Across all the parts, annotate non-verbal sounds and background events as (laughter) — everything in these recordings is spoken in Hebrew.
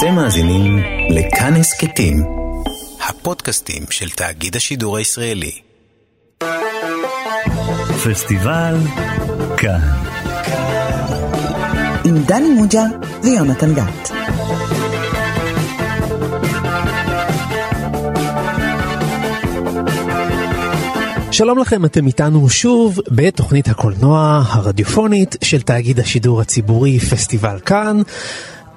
אתם מאזינים לכאן הסכתים, הפודקאסטים של תאגיד השידור הישראלי. פסטיבל כאן. עם דני מוג'ה ויונתן גת. שלום לכם, אתם איתנו שוב בתוכנית הקולנוע הרדיופונית של תאגיד השידור הציבורי פסטיבל כאן.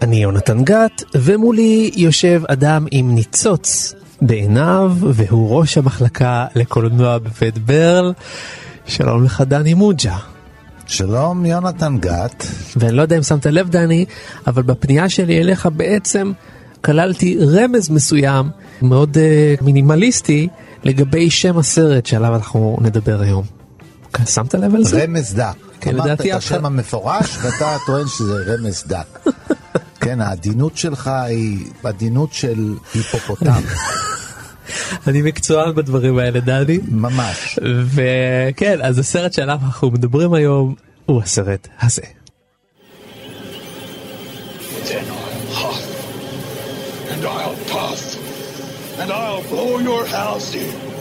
אני יונתן גת, ומולי יושב אדם עם ניצוץ בעיניו, והוא ראש המחלקה לקולנוע בבית ברל. שלום לך דני מוג'ה. שלום יונתן גת. ואני לא יודע אם שמת לב דני, אבל בפנייה שלי אליך בעצם כללתי רמז מסוים, מאוד uh, מינימליסטי, לגבי שם הסרט שעליו אנחנו נדבר היום. שמת לב על זה? רמז דק. כן, אמרת את השם המפורש ואתה טוען שזה רמז דק. (laughs) כן, העדינות שלך היא עדינות של היפופוטם, (laughs) אני מקצוען בדברים האלה דני. ממש. וכן, אז הסרט שעליו אנחנו מדברים היום הוא הסרט הזה. I'll puff, and I'll blow your house in.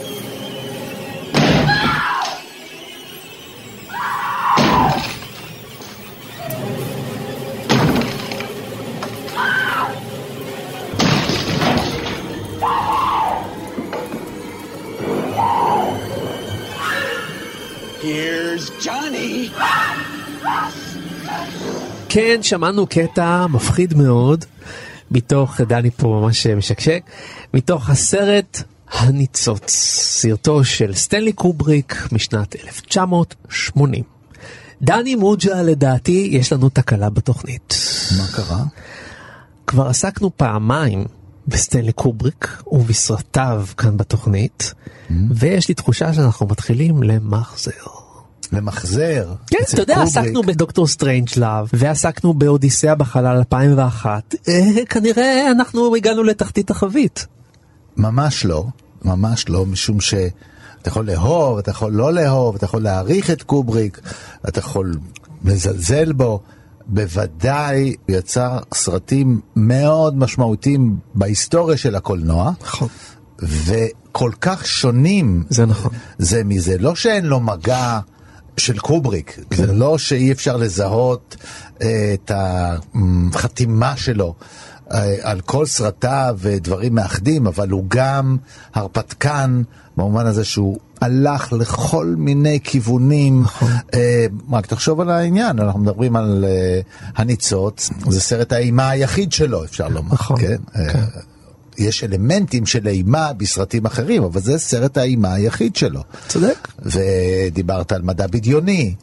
Here's Johnny. כן, שמענו קטע מפחיד מאוד, מתוך, דני פה ממש משקשק, מתוך הסרט הניצוץ, סרטו של סטנלי קובריק משנת 1980. דני מוג'ה, לדעתי, יש לנו תקלה בתוכנית. מה קרה? כבר עסקנו פעמיים בסטנלי קובריק ובסרטיו כאן בתוכנית, ויש לי תחושה שאנחנו מתחילים למחזר. למחזר. כן, אתה יודע, קובריק. עסקנו בדוקטור סטרנג'לאב, ועסקנו באודיסאה בחלל 2001. אה, כנראה אנחנו הגענו לתחתית החבית. ממש לא, ממש לא, משום ש... אתה יכול לאהוב, אתה יכול לא לאהוב, אתה יכול להעריך את קובריק, אתה יכול לזלזל בו. בוודאי יצר סרטים מאוד משמעותיים בהיסטוריה של הקולנוע, נכון. וכל כך שונים זה נכון. זה מזה. לא שאין לו מגע של קובריק, כן. זה לא שאי אפשר לזהות אה, את החתימה שלו אה, על כל סרטיו ודברים מאחדים, אבל הוא גם הרפתקן במובן הזה שהוא הלך לכל מיני כיוונים. נכון. אה, רק תחשוב על העניין, אנחנו מדברים על אה, הניצוץ, זה סרט האימה היחיד שלו, אפשר לומר. נכון, כן? אה, כן. יש אלמנטים של אימה בסרטים אחרים, אבל זה סרט האימה היחיד שלו. צודק. ודיברת על מדע בדיוני,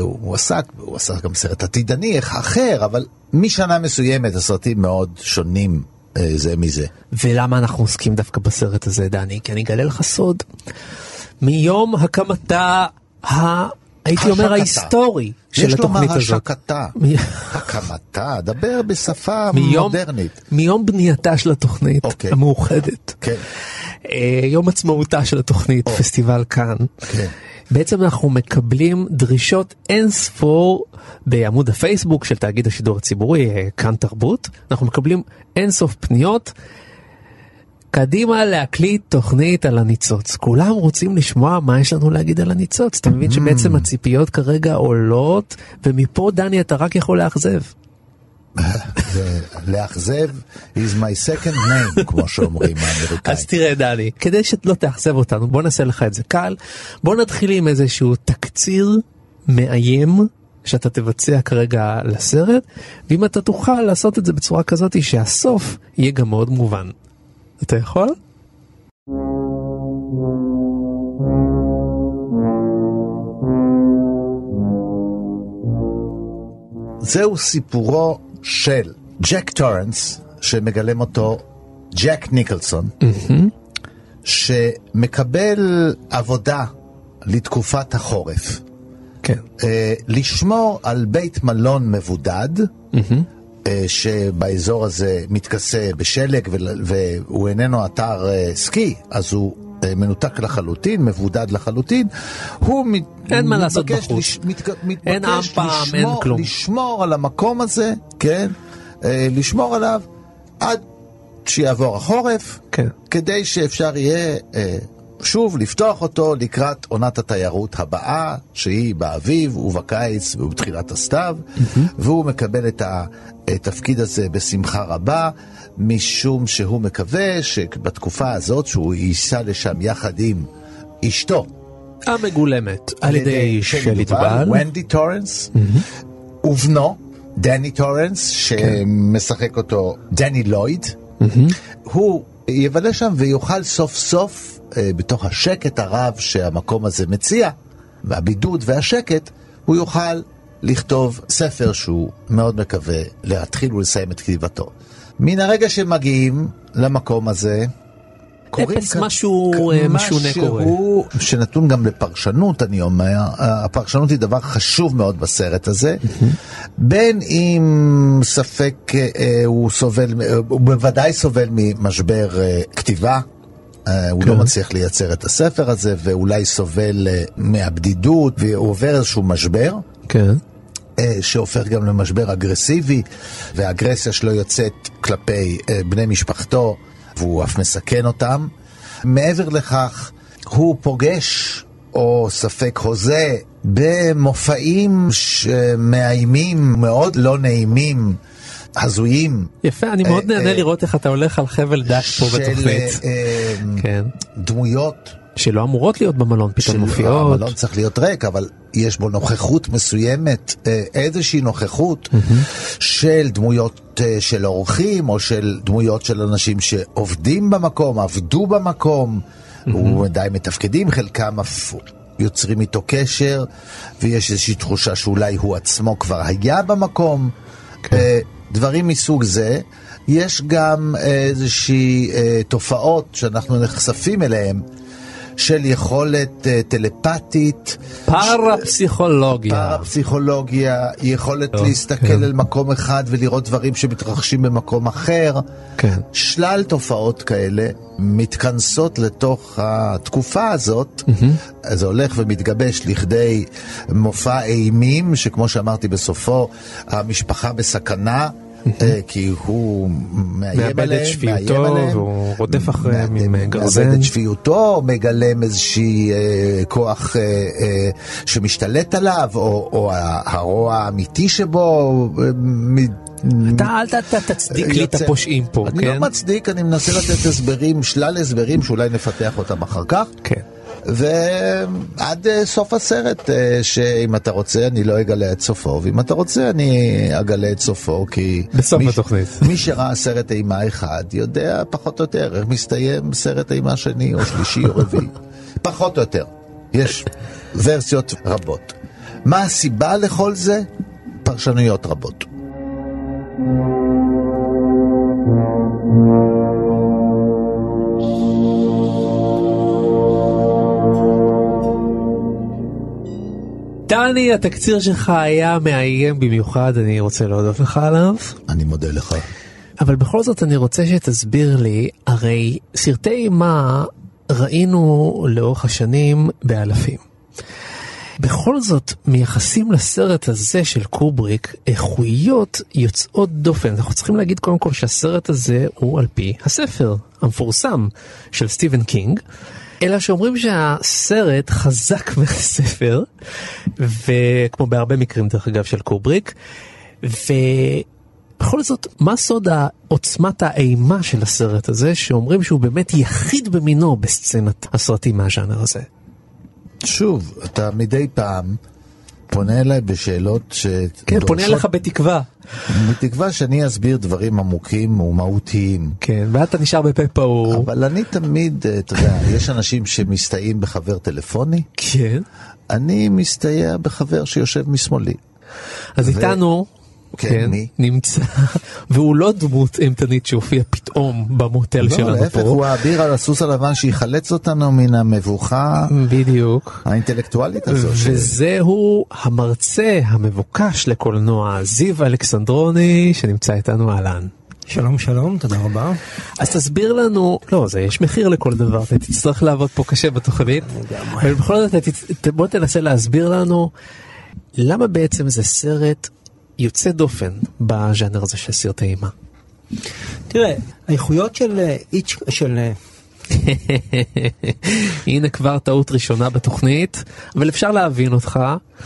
הוא עסק, הוא עשה גם סרט עתידני אחר, אבל משנה מסוימת הסרטים מאוד שונים זה מזה. ולמה אנחנו עוסקים דווקא בסרט הזה, דני? כי אני אגלה לך סוד. מיום הקמתה, ה... הייתי אומר השקתה. ההיסטורי של יש לומר התוכנית הזאת. השקתה, מ- הקמתה, דבר בשפה מיום, מודרנית. מיום בנייתה של התוכנית אוקיי. המאוחדת. כן, אה, יום עצמאותה של התוכנית, פסטיבל כאן. כן. בעצם אנחנו מקבלים דרישות אין ספור בעמוד הפייסבוק של תאגיד השידור הציבורי, אה, כאן תרבות. אנחנו מקבלים אין סוף פניות. קדימה להקליט תוכנית על הניצוץ. כולם רוצים לשמוע מה יש לנו להגיד על הניצוץ. אתה מבין שבעצם הציפיות כרגע עולות, ומפה דני אתה רק יכול לאכזב. (laughs) לאכזב is my second name, כמו שאומרים האמריקאים. אז תראה דני, כדי שלא תאכזב אותנו, בוא נעשה לך את זה קל. בוא נתחיל עם איזשהו תקציר מאיים שאתה תבצע כרגע לסרט, ואם אתה תוכל לעשות את זה בצורה כזאת שהסוף יהיה גם מאוד מובן. אתה יכול? זהו סיפורו של ג'ק טורנס, שמגלם אותו ג'ק ניקלסון, שמקבל עבודה לתקופת החורף. כן. אה, לשמור על בית מלון מבודד, אה, שבאזור הזה מתכסה בשלג והוא איננו אתר אה, סקי, אז הוא אה, מנותק לחלוטין, מבודד לחלוטין. הוא אין מה לעשות מתבקש בחוץ. לש- מתק- אין עם מתבקש פעם, אין לשמור- כלום. לשמור על המקום הזה, כן? אה, לשמור עליו עד שיעבור החורף, כן. כדי שאפשר יהיה אה, שוב לפתוח אותו לקראת עונת התיירות הבאה, שהיא באביב ובקיץ ובתחילת הסתיו, והוא מקבל את התפקיד הזה בשמחה רבה, משום שהוא מקווה שבתקופה הזאת שהוא ייסע לשם יחד עם אשתו. המגולמת על ידי שלי דובל. ונדי טורנס, ובנו, דני טורנס, שמשחק אותו דני לויד. הוא יבלה שם ויוכל סוף סוף, בתוך השקט הרב שהמקום הזה מציע, והבידוד והשקט, הוא יוכל לכתוב ספר שהוא מאוד מקווה להתחיל ולסיים את כתיבתו. מן הרגע שמגיעים למקום הזה, קוראים אפס כאן- משהו, אה, משונה קורה. משהו שנתון גם לפרשנות, אני אומר, הפרשנות היא דבר חשוב מאוד בסרט הזה, בין אם ספק אה, הוא סובל, אה, הוא בוודאי סובל ממשבר אה, כתיבה. אה, הוא כן. לא מצליח לייצר את הספר הזה, ואולי סובל אה, מהבדידות, והוא עובר איזשהו משבר. כן. אה, שהופך גם למשבר אגרסיבי, והאגרסיה שלו יוצאת כלפי בני משפחתו, והוא אף מסכן אותם. מעבר לכך, הוא פוגש, או ספק הוזה, במופעים שמאיימים, מאוד לא נעימים, הזויים. יפה, אני מאוד אה, נהנה אה, לראות איך אתה הולך על חבל דק פה של בתוכנית. אה, כן. דמויות שלא אמורות להיות במלון, פתאום של- מופיעות. המלון צריך להיות ריק, אבל יש בו נוכחות מסוימת, איזושהי נוכחות של דמויות של אורחים, או של דמויות של אנשים שעובדים במקום, עבדו במקום, ודי מתפקדים, חלקם יוצרים איתו קשר, ויש איזושהי תחושה שאולי הוא עצמו כבר היה במקום. אה, דברים מסוג זה. יש גם איזושהי אה, תופעות שאנחנו נחשפים אליהן. של יכולת אה, טלפתית, פרפסיכולוגיה. פרפסיכולוגיה, יכולת טוב, להסתכל כן. על מקום אחד ולראות דברים שמתרחשים במקום אחר. כן. שלל תופעות כאלה מתכנסות לתוך התקופה הזאת, זה הולך ומתגבש לכדי מופע אימים, שכמו שאמרתי בסופו, המשפחה בסכנה. אה, כי הוא מאיים מאבד את עליהם, שפיותו, עליהם, והוא רודף אחריהם עם, אה, גרזן. מאבד את שפיותו, מגלם איזושהי אה, כוח שמשתלט עליו, או, הרוע האמיתי שבו. אתה אל תצדיק לי את. הפושעים פה, אני כן? לא מצדיק, אני מנסה לתת הסברים, שלל הסברים שאולי נפתח אותם אחר כך. כן. ועד אה, סוף הסרט, אה, שאם אתה רוצה אני לא אגלה את סופו, ואם אתה רוצה אני אגלה את סופו, כי... בסוף מי- התוכנית. מי שראה סרט אימה אחד יודע פחות או יותר איך מסתיים סרט אימה שני או שלישי או רביעי. פחות או יותר. יש ורסיות רבות. מה הסיבה לכל זה? פרשנויות רבות. דני, התקציר שלך היה מאיים במיוחד, אני רוצה להודות לך עליו. אני מודה לך. אבל בכל זאת אני רוצה שתסביר לי, הרי סרטי אימה ראינו לאורך השנים באלפים. בכל זאת מייחסים לסרט הזה של קובריק איכויות יוצאות דופן. אנחנו צריכים להגיד קודם כל שהסרט הזה הוא על פי הספר המפורסם של סטיבן קינג. אלא שאומרים שהסרט חזק (laughs) מהספר, וכמו בהרבה מקרים דרך אגב של קובריק, ובכל זאת, מה סוד עוצמת האימה של הסרט הזה, שאומרים שהוא באמת יחיד במינו בסצנת הסרטים מהז'אנר הזה? שוב, אתה מדי פעם פונה אליי בשאלות ש... כן, פונה אליך בתקווה. בתקווה שאני אסביר דברים עמוקים ומהותיים. כן, ואתה נשאר בפה פעור. אבל אני תמיד, אה, אתה יודע, יש אנשים שמסתייעים בחבר טלפוני, כן. אני מסתייע בחבר שיושב משמאלי. אז ו- איתנו, כן, כן, מי? נמצא, (laughs) והוא לא דמות אימתנית שהופיע פתאום במוטל לא, שלנו להפך, פה. הוא האביר על הסוס הלבן שיחלץ אותנו מן המבוכה בדיוק. האינטלקטואלית הזו. ש- וזהו המרצה המבוקש לקולנוע, זיו אלכסנדרוני, שנמצא איתנו אהלן. שלום שלום, תודה רבה. אז תסביר לנו, לא, זה יש מחיר לכל דבר, אתה תצטרך לעבוד פה קשה בתוכנית, אבל בכל זאת בוא תנסה להסביר לנו למה בעצם זה סרט יוצא דופן בז'אנר הזה של סרטי אימה. תראה, האיכויות של אה, של... אה, (laughs) הנה כבר טעות ראשונה בתוכנית, אבל אפשר להבין אותך,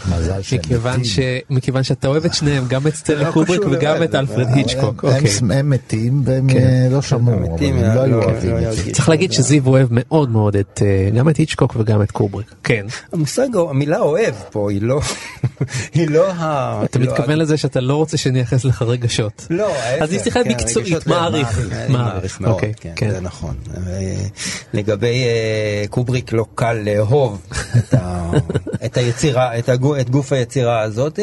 מזל שהם מכיוון, מתים. ש... מכיוון שאתה אוהב את שניהם, גם את סטנלי לא קובריק וגם את אלפרד היצ'קוק. הם- אוקיי. הם- הם מתים והם כן. אה, לא שמעו, אבל הם לא היו לא- אוהבים לא את זה. צריך להגיד שזיו אוהב מאוד מאוד את, אה, גם את היצ'קוק וגם את קובריק. כן. המושג, המילה אוהב פה היא לא, (laughs) היא לא ה... אתה לא מתכוון לזה שאתה לא רוצה שנייחס לך רגשות. לא, ההפך, אז היא שיחה כן, מקצועית, רגשות מעריך, מעריך, מעריך, מעריך מאוד, אוקיי, כן, כן. זה נכון. לגבי אה, קובריק לא קל לאהוב את ה- (laughs) את היצירה, את הגו- את גוף היצירה הזאת,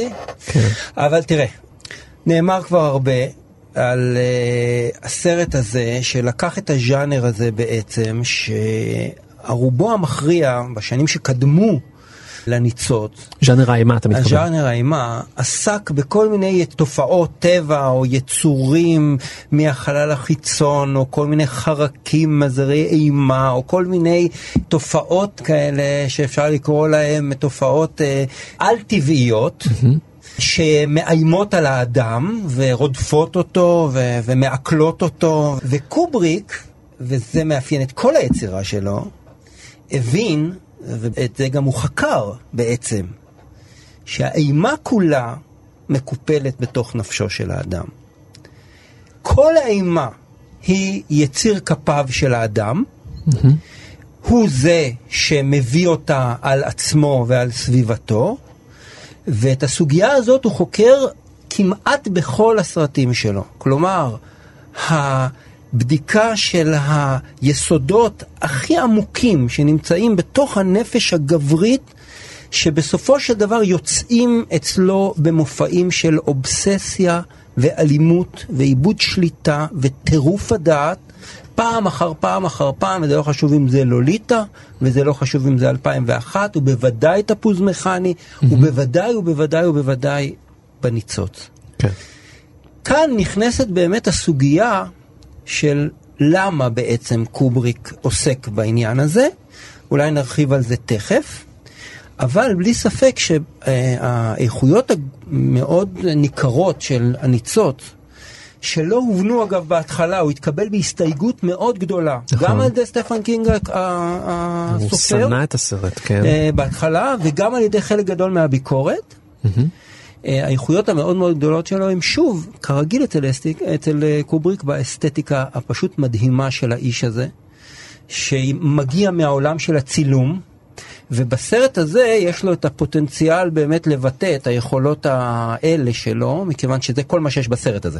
כן. אבל תראה, נאמר כבר הרבה על uh, הסרט הזה, שלקח את הז'אנר הזה בעצם, שהרובו המכריע בשנים שקדמו לניצוץ, ז'אנר האימה אתה מתכוון. הז'אנר האימה עסק בכל מיני תופעות טבע או יצורים מהחלל החיצון או כל מיני חרקים מזרי אימה או כל מיני תופעות כאלה שאפשר לקרוא להם תופעות אה, על-טבעיות. שמאיימות על האדם ורודפות אותו ו- ומעכלות אותו וקובריק, וזה מאפיין את כל היצירה שלו, הבין, ואת זה גם הוא חקר בעצם, שהאימה כולה מקופלת בתוך נפשו של האדם. כל האימה היא יציר כפיו של האדם, הוא זה שמביא אותה על עצמו ועל סביבתו, ואת הסוגיה הזאת הוא חוקר כמעט בכל הסרטים שלו. כלומר, הבדיקה של היסודות הכי עמוקים שנמצאים בתוך הנפש הגברית, שבסופו של דבר יוצאים אצלו במופעים של אובססיה ואלימות ואיבוד שליטה וטירוף הדעת, פעם אחר פעם אחר פעם, וזה לא חשוב אם זה לוליטה, וזה לא חשוב אם זה 2001, ובוודאי תפוז מכני, ובוודאי ובוודאי ובוודאי בניצוץ. כן. כאן נכנסת באמת הסוגיה של למה בעצם קובריק עוסק בעניין הזה, אולי נרחיב על זה תכף, אבל בלי ספק שהאיכויות המאוד ניכרות של הניצוץ, שלא הובנו אגב בהתחלה, הוא התקבל בהסתייגות מאוד גדולה, נכון. גם על ידי סטפן קינג ה- ה- הוא הסופר, שנא את הסרט, כן. אה, בהתחלה, וגם על ידי חלק גדול מהביקורת. אה, האיכויות המאוד מאוד גדולות שלו הם שוב, כרגיל אצל, אסטיק, אצל אה, קובריק, באסתטיקה הפשוט מדהימה של האיש הזה, שמגיע מהעולם של הצילום, ובסרט הזה יש לו את הפוטנציאל באמת לבטא את היכולות האלה שלו, מכיוון שזה כל מה שיש בסרט הזה.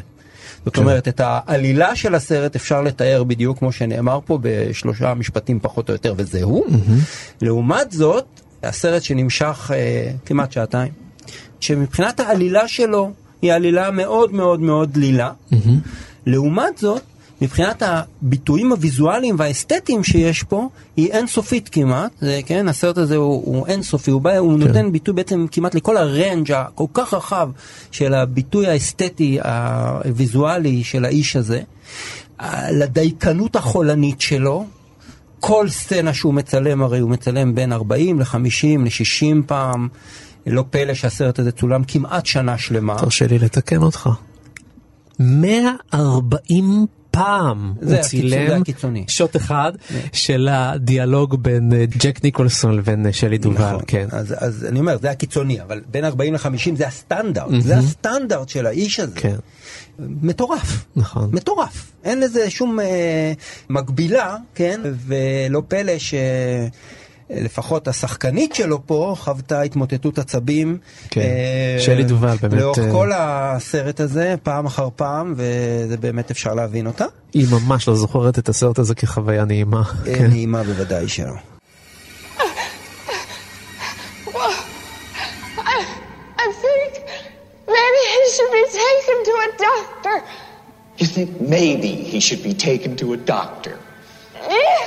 זאת כן. אומרת, את העלילה של הסרט אפשר לתאר בדיוק כמו שנאמר פה בשלושה משפטים פחות או יותר, וזהו. לעומת זאת, הסרט שנמשך אה, כמעט שעתיים, שמבחינת העלילה שלו היא עלילה מאוד מאוד מאוד דלילה. לעומת זאת, מבחינת הביטויים הוויזואליים והאסתטיים שיש פה, היא אינסופית כמעט, זה, כן, הסרט הזה הוא, הוא אינסופי, הוא, בא, הוא נותן ביטוי בעצם כמעט לכל הרנג' הכל כך רחב של הביטוי האסתטי הוויזואלי של האיש הזה, לדייקנות החולנית שלו, כל סצנה שהוא מצלם, הרי הוא מצלם בין 40 ל-50 ל-60 פעם, לא פלא שהסרט הזה צולם כמעט שנה שלמה. תרשה לי לתקן אותך. 140 פעם זה הוא צילם. שוט אחד של הדיאלוג בין אה, ג'ק ניקולסון לבין אה, שלי דובל, נכון. כן. אז, אז אני אומר, זה הקיצוני, אבל בין 40 ל-50 זה הסטנדרט, זה הסטנדרט של האיש הזה. כן. מטורף. נכון. מטורף. אין לזה שום אה, מקבילה, כן? ולא פלא ש... לפחות השחקנית שלו פה חוותה התמוטטות עצבים. כן. אה, שלי דובל, באמת, לאורך אה, כל הסרט הזה, פעם אחר פעם, וזה באמת אפשר להבין אותה. היא ממש לא זוכרת את הסרט הזה כחוויה נעימה. אה, כן. נעימה בוודאי שלא. You think maybe he should be taken to a doctor? Yes.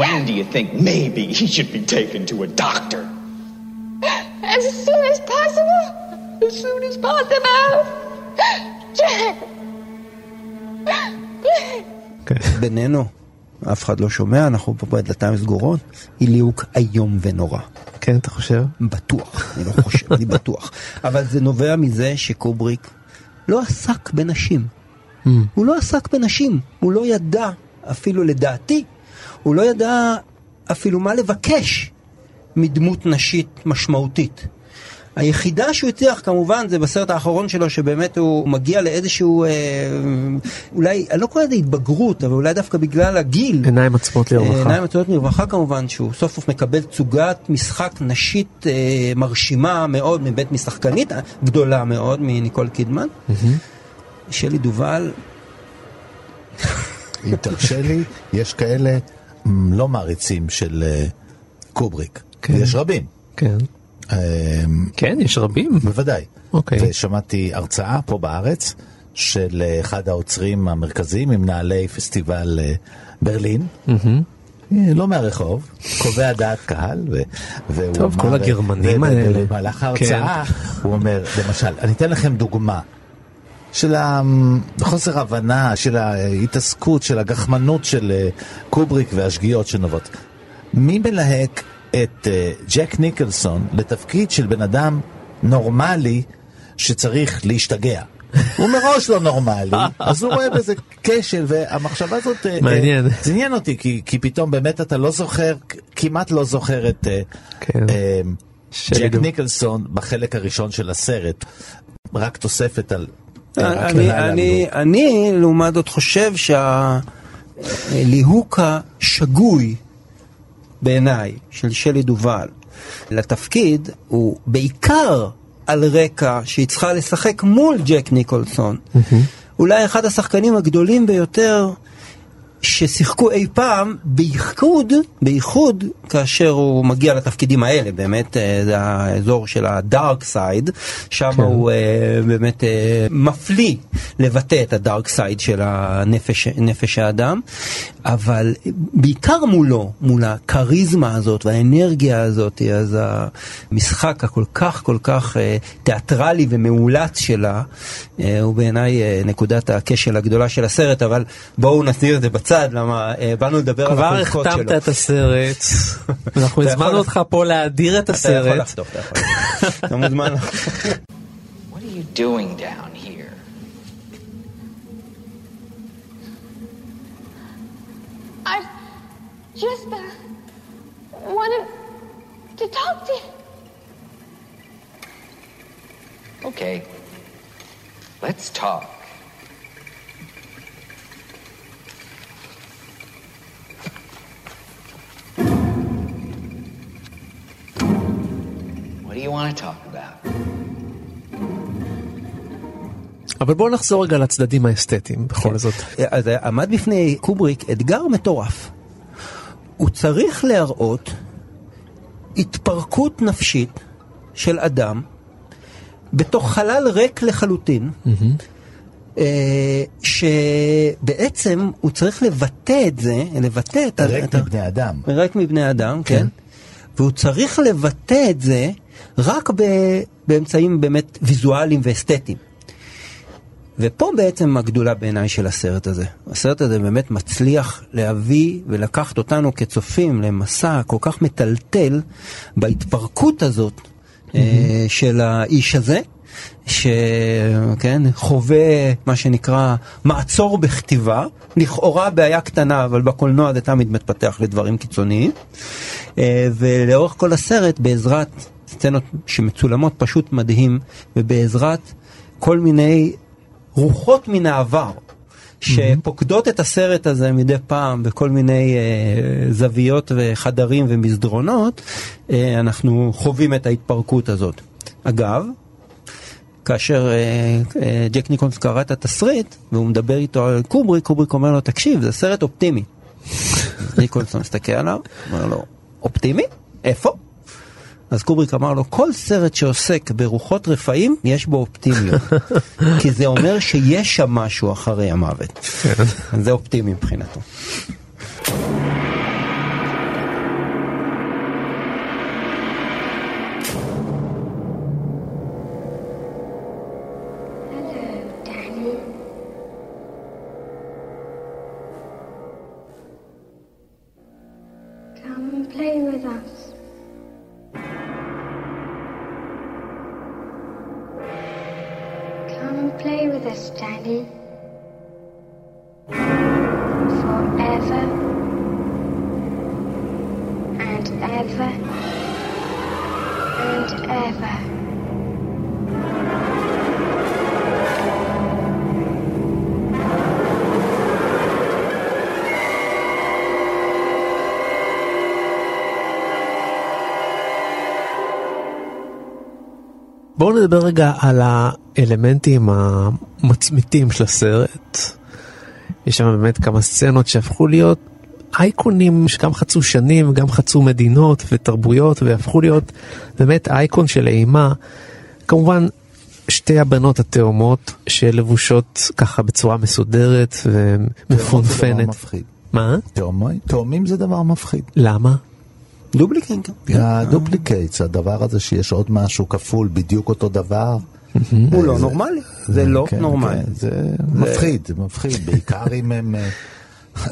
When do you think maybe he should be taken to a doctor? As soon as possible. As soon as possible. Jack. בינינו, אף אחד לא שומע, אנחנו פה בדלתיים סגורות, היא ליהוק איום ונורא. כן, אתה חושב? בטוח, אני לא חושב, אני בטוח. אבל זה נובע מזה שקובריק לא עסק בנשים. הוא לא עסק בנשים, הוא לא ידע, אפילו לדעתי, הוא לא ידע אפילו מה לבקש מדמות נשית משמעותית. היחידה שהוא הצליח כמובן זה בסרט האחרון שלו שבאמת הוא מגיע לאיזשהו אה, אולי אני לא קורא לזה התבגרות אבל אולי דווקא בגלל הגיל עיניים עצמות אה, לרווחה. עיניים עצמות לרווחה כמובן שהוא סוף סוף מקבל תצוגת משחק נשית אה, מרשימה מאוד מבית משחקנית גדולה מאוד מניקול קידמן. שלי דובל אם תרשה לי, יש כאלה לא מעריצים של אה, קובריק. כן. יש רבים. כן. אה, כן, יש רבים. בוודאי. אוקיי. ושמעתי הרצאה פה בארץ של אה, אחד האוצרים המרכזיים, ממנהלי פסטיבל אה, ברלין. לא מהרחוב, קובע דעת קהל, ו- והוא טוב, אמר, כל הגרמנים האלה. ובמהלך ההרצאה הוא אומר, למשל, אני אתן לכם דוגמה של החוסר הבנה, של ההתעסקות, של הגחמנות של אה, קובריק והשגיאות שנובעות. מי מלהק את אה, ג'ק ניקלסון לתפקיד של בן אדם נורמלי שצריך להשתגע? הוא מראש לא נורמלי, (laughs) אז הוא רואה בזה כשל, והמחשבה הזאת... אה, מעניין. זה עניין אותי, כי, כי פתאום באמת אתה לא זוכר, כמעט לא זוכר את כן. ג'ק דו- ניקלסון בחלק הראשון של הסרט. רק תוספת על... אני, הקללה אני, הללו. אני לעומת זאת חושב שהליהוק השגוי בעיניי של שלי דובל לתפקיד הוא בעיקר על רקע שהיא צריכה לשחק מול ג'ק ניקולסון. אולי אחד השחקנים הגדולים ביותר ששיחקו אי פעם, בייחוד, בייחוד כאשר הוא מגיע לתפקידים האלה, באמת אה, זה האזור של ה dark side, שם כן. הוא אה, באמת אה, מפליא לבטא את ה dark side של הנפש, נפש האדם, אבל בעיקר מולו, מול הכריזמה הזאת והאנרגיה הזאת, אז המשחק הכל כך כל כך אה, תיאטרלי ומאולץ שלה, אה, הוא בעיניי אה, נקודת הכשל הגדולה של הסרט, אבל בואו נסיר את זה בצד, למה אה, באנו לדבר על כבר החוזקות שלו. החתמת את הסרט, (laughs) אנחנו הזמנו אותך פה להאדיר את אתה יכול הסרט. לחתוך, אתה יכול. אתה מוזמן. (laughs) What are you doing down here? I just uh, wanted to talk to you. Okay. Let's talk. What do you want to talk about? אבל בואו נחזור רגע לצדדים האסתטיים בכל זאת. אז עמד בפני קובריק אתגר מטורף. הוא צריך להראות התפרקות נפשית של אדם בתוך חלל ריק לחלוטין, אה, שבעצם הוא צריך לבטא את זה, לבטא את. ריק מבני אדם. ריק מבני אדם, כן. והוא צריך לבטא את זה רק ב, באמצעים באמת ויזואליים ואסתטיים. ופה בעצם הגדולה בעיניי של הסרט הזה. הסרט הזה באמת מצליח להביא ולקחת אותנו כצופים למסע כל כך מטלטל בהתפרקות הזאת אה, של האיש הזה, שכן, חווה מה שנקרא מעצור בכתיבה, לכאורה בעיה קטנה, אבל בקולנוע זה תמיד מתפתח לדברים קיצוניים. אה, ולאורך כל הסרט, בעזרת סצנות שמצולמות פשוט מדהים, ובעזרת כל מיני רוחות מן העבר. שפוקדות את הסרט הזה מדי פעם בכל מיני אה, זוויות וחדרים ומסדרונות, אה, אנחנו חווים את ההתפרקות הזאת. אגב, כאשר אה, אה, ג'ק ניקולסון קרא את התסריט והוא מדבר איתו על קובריק, קובריק אומר לו, תקשיב, זה סרט אופטימי. (laughs) אז ניקולסון מסתכל עליו, אומר לו, אופטימי? איפה? אז קובריק אמר לו, כל סרט שעוסק ברוחות רפאים, יש בו אופטימיות. (laughs) כי זה אומר שיש שם משהו אחרי המוות. אז זה אופטימי מבחינתו. נדבר רגע על האלמנטים המצמיתים של הסרט. יש שם באמת כמה סצנות שהפכו להיות אייקונים שגם חצו שנים, גם חצו מדינות ותרבויות והפכו להיות באמת אייקון של אימה. כמובן שתי הבנות התאומות שלבושות ככה בצורה מסודרת ומפונפנת. מה? תאומים זה דבר מפחיד. למה? Duplicate. ה duplicates, הדבר הזה שיש עוד משהו כפול, בדיוק אותו דבר. הוא לא זה- נורמלי. זה לא כן, נורמלי. כן, זה מפחיד, מפחיד, בעיקר אם הם אה, (laughs)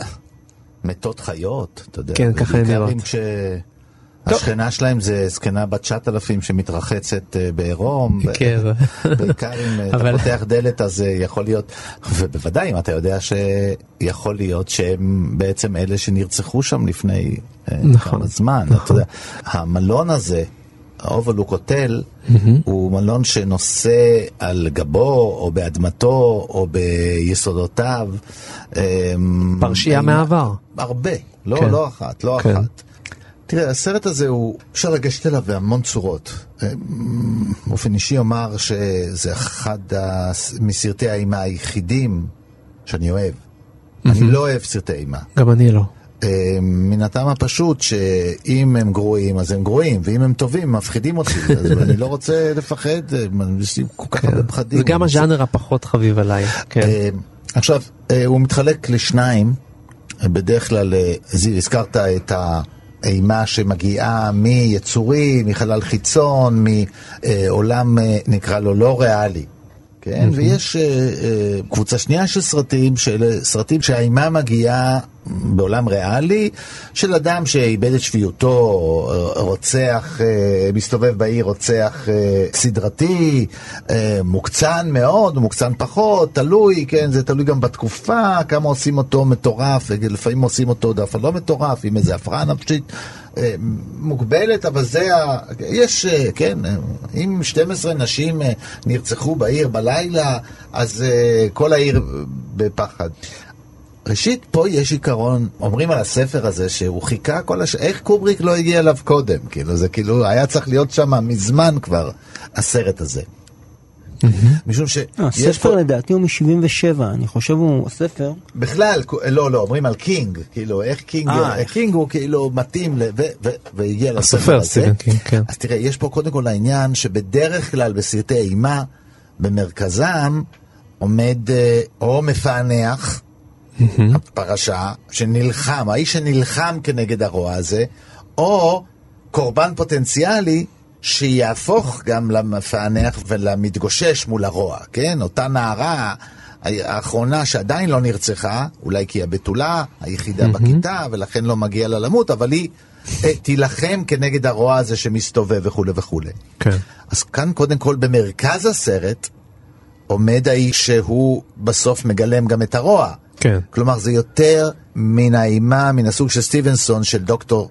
מתות חיות, אתה יודע. כן, ככה בעיקר נראות. אם כשהשכנה שלהם זה זקנה בת 9,000 שמתרחצת אה, בעירום. כן. (laughs) בעיקר אם אה, אתה פותח דלת אז אה, יכול להיות, ובוודאי אם אתה יודע שיכול להיות שהם בעצם אלה שנרצחו שם לפני אה, נכון, כמה זמן, אתה יודע. המלון הזה, האובלוק הוטל, הוא מלון שנושא על גבו או באדמתו או ביסודותיו. פרשייה מהעבר. הרבה, לא, כן. לא אחת, לא כן. אחת. תראה, הסרט הזה הוא, אפשר לגשת אליו בהמון צורות. אמ, באופן אישי אומר שזה אחד מסרטי האימה היחידים שאני אוהב. אני לא אוהב סרטי אימה. גם אני לא. אמ, מן הטעם הפשוט שאם הם גרועים אז הם גרועים, ואם הם טובים מפחידים אותי, (laughs) אז אני לא רוצה לפחד, אמ, יש לי כל כך הרבה פחדים. זה גם הז'אנר הפחות חביב עליי. כן. אה, עכשיו, אה, הוא מתחלק לשניים, אה, בדרך כלל, אה, הזכרת את האימה שמגיעה מיצורי, מחלל חיצון, מעולם, אה, נקרא לו, לא ריאלי. כן, ויש uh, קבוצה שנייה של סרטים, של סרטים שהאימה מגיעה בעולם ריאלי, של אדם שאיבד את שפיותו, אה, רוצח, uh, מסתובב בעיר, רוצח uh, סדרתי, uh, מוקצן מאוד, מוקצן פחות, תלוי, כן, זה תלוי גם בתקופה, כמה עושים אותו מטורף, לפעמים עושים אותו דווקא לא מטורף, עם איזה הפרעה נפשית. אה, מוגבלת, אבל זה ה... יש, אה, כן, אה, אם 12 נשים נרצחו בעיר בלילה, אז כל העיר בפחד. ראשית, פה יש עיקרון, אומרים על הספר הזה שהוא חיכה כל הש... איך קובריק לא הגיע אליו קודם? כאילו, זה כאילו, היה צריך להיות שם מזמן כבר, הסרט הזה. משום שיש אה, הספר לדעתי הוא מ-77, אני חושב הוא הספר. בכלל, לא, לא, אומרים על קינג, כאילו, איך קינג, אה, איך קינג הוא כאילו מתאים, ל- ו- ו- והגיע לספר הסופר הזה. סטיבן קינג, כן. אז תראה, יש פה קודם כל העניין שבדרך כלל בסרטי אימה, במרכזם עומד אה, או מפענח, הפרשה, שנלחם, האיש שנלחם כנגד הרוע הזה, או קורבן פוטנציאלי שיהפוך גם למפענח ולמתגושש מול הרוע, כן? אותה נערה האחרונה שעדיין לא נרצחה, אולי כי היא הבתולה היחידה בכיתה ולכן לא מגיע לה למות, אבל היא אה, תילחם כנגד הרוע הזה שמסתובב וכולי וכולי. כן. אז כאן קודם כל במרכז הסרט עומד האיש שהוא בסוף מגלם גם את הרוע. כן. כלומר זה יותר מן האימה, מן הסוג של סטיבנסון של דוקטור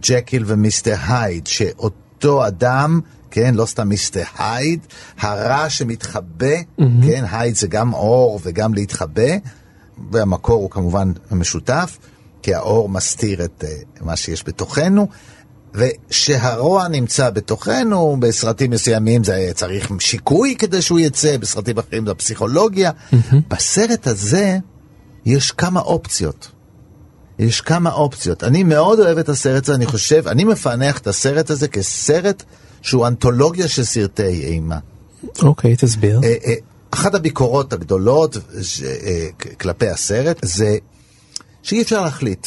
ג'קיל ומיסטר הייד, שאותו אדם, כן, לא סתם מיסטר הייד, הרע שמתחבא, כן, hide זה גם עור וגם להתחבא, והמקור הוא כמובן משותף, כי העור מסתיר את אה, מה שיש בתוכנו. ושהרוע נמצא בתוכנו, בסרטים מסוימים זה צריך שיקוי כדי שהוא יצא, בסרטים אחרים זה הפסיכולוגיה. בסרט הזה יש כמה אופציות. יש כמה אופציות. אני מאוד אוהב את הסרט הזה, אני חושב, אני מפענח את הסרט הזה כסרט שהוא אנתולוגיה של סרטי אימה. אוקיי, תסביר. אה, אה, אחת הביקורות הגדולות ש- אה, כלפי הסרט זה שאי אפשר להחליט.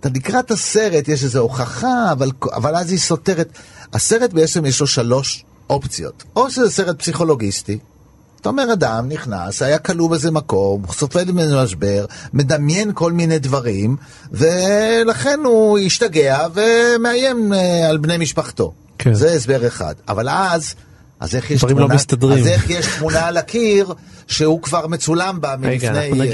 אתה לקראת הסרט יש איזו הוכחה, אבל, אבל אז היא סותרת. הסרט בעצם יש לו שלוש אופציות. או שזה סרט פסיכולוגיסטי, אתה אומר אדם נכנס, היה כלוא באיזה מקום, סופג ממנו משבר, מדמיין כל מיני דברים, ולכן הוא השתגע ומאיים אה, על בני משפחתו. כן. זה הסבר אחד. אבל אז, אז איך יש לא תמונה, מסתדרים. אז איך יש תמונה על הקיר שהוא כבר מצולם בה מלפני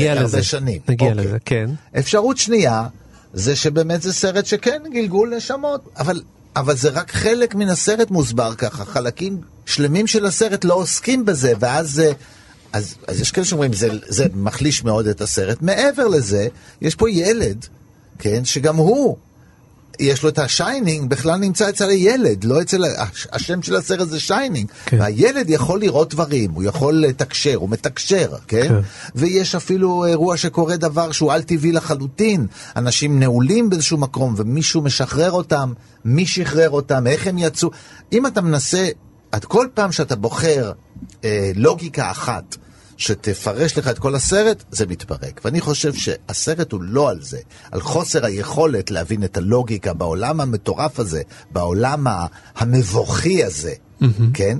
הרבה לזה. שנים. נגיע אוקיי. לזה, כן. אפשרות שנייה, זה שבאמת זה סרט שכן גלגול נשמות, אבל, אבל זה רק חלק מן הסרט מוסבר ככה, חלקים שלמים של הסרט לא עוסקים בזה, ואז זה... אז, אז יש כאלה שאומרים, זה, זה מחליש מאוד את הסרט. מעבר לזה, יש פה ילד, כן, שגם הוא, יש לו את ה shining, בכלל נמצא אצל הילד, לא אצל, הש- השם של הסרט זה Shining. כן. והילד יכול לראות דברים, הוא יכול לתקשר, הוא מתקשר, כן? כן. ויש אפילו אירוע שקורה דבר שהוא על טבעי לחלוטין. אנשים נעולים באיזשהו מקום ומישהו משחרר אותם, מי שחרר אותם, איך הם יצאו. אם אתה מנסה, את כל פעם שאתה בוחר אה, לוגיקה אחת, שתפרש לך את כל הסרט, זה מתפרק. ואני חושב שהסרט הוא לא על זה, על חוסר היכולת להבין את הלוגיקה בעולם המטורף הזה, בעולם המבוכי הזה, כן?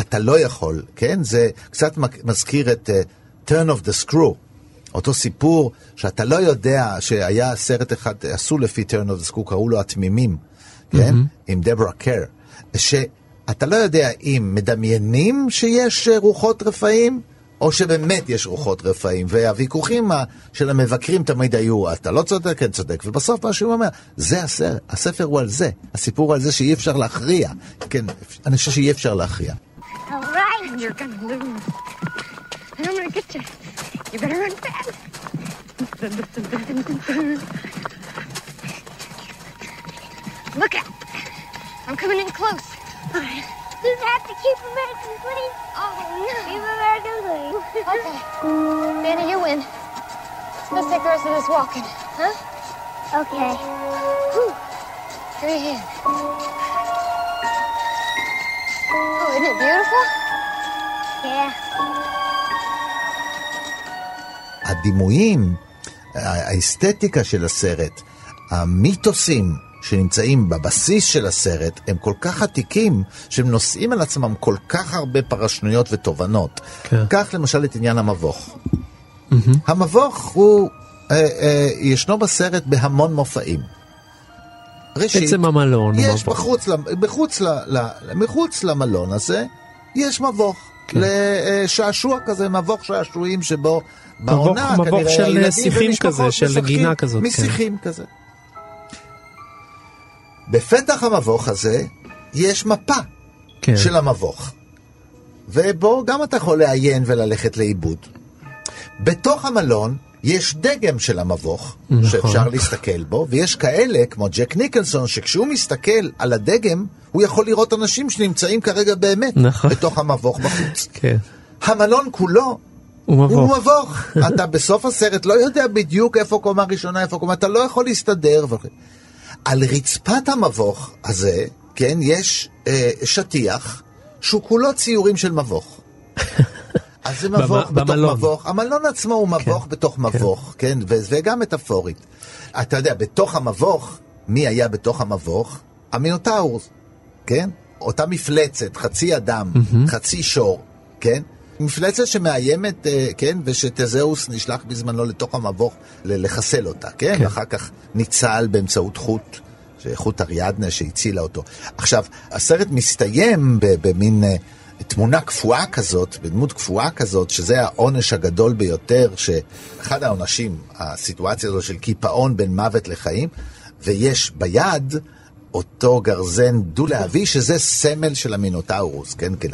אתה לא יכול, כן? זה קצת מזכיר את uh, Turn of the Screw, אותו סיפור שאתה לא יודע שהיה סרט אחד, עשו לפי Turn of the Screw, קראו לו התמימים, כן? עם דברה קר, שאתה לא יודע אם מדמיינים שיש אה, רוחות רפאים, או שבאמת יש רוחות רפאים, והוויכוחים של המבקרים תמיד היו, אתה לא צודק, כן צודק, ובסוף מה שהוא אומר, זה הסרט, הספר הוא על זה, הסיפור על זה שאי אפשר להכריע, כן, אני חושב שאי אפשר להכריע. Look out. I'm coming in close. All right. You have to keep American clean. Oh, no. Keep American clean. (laughs) okay. Danny, you win. Let's take the rest of this walking. Huh? Okay. Whew. Give me a hand. Oh, isn't it beautiful? Yeah. הדימויים, ה- האסתטיקה של הסרט, המיתוסים שנמצאים בבסיס של הסרט, הם כל כך עתיקים, שהם נושאים על עצמם כל כך הרבה פרשנויות ותובנות. כן. קח למשל את עניין המבוך. המבוך הוא, אה, אה, ישנו בסרט בהמון מופעים. ראשית, עצם המלון יש מבוך. בחוץ, בחוץ, מחוץ למלון הזה, יש מבוך. כן. לשעשוע כזה, מבוך שעשועים שבו בעונה מבוך כנראה של שיחים ומשפחות כזה, של נגינה כזאת, כן. משיחים כזה. בפתח המבוך הזה יש מפה כן. של המבוך. ובו גם אתה יכול לעיין וללכת לאיבוד. בתוך המלון יש דגם של המבוך, נכון. שאפשר להסתכל בו, ויש כאלה, כמו ג'ק ניקלסון, שכשהוא מסתכל על הדגם, הוא יכול לראות אנשים שנמצאים כרגע באמת נכון. בתוך המבוך בחוץ. כן. המלון כולו הוא מבוך. הוא מבוך. (laughs) אתה בסוף הסרט לא יודע בדיוק איפה קומה ראשונה, איפה קומה, אתה לא יכול להסתדר. ו... על רצפת המבוך הזה, כן, יש אה, שטיח שהוא כולו ציורים של מבוך. (laughs) אז זה מבוך בתוך במלון. מבוך. המלון עצמו הוא מבוך כן, בתוך מבוך, כן, ו- וגם מטאפורית. אתה יודע, בתוך המבוך, מי היה בתוך המבוך? המינוטאורס, כן? אותה מפלצת, חצי אדם, חצי שור, כן? מפלצת שמאיימת, אה, כן, ושתזהוס נשלח בזמנו לתוך המבוך לחסל אותה, כן? כן. ואחר כך ניצל באמצעות חוט, חוט אריאדנה שהצילה אותו. עכשיו, הסרט מסתיים במין אה, תמונה קפואה כזאת, בדמות קפואה כזאת, שזה העונש הגדול ביותר, שאחד העונשים, הסיטואציה הזו של קיפאון בין מוות לחיים, ויש ביד אותו גרזן דו-להבי, שזה סמל של המינוטאורוס, כן? כן,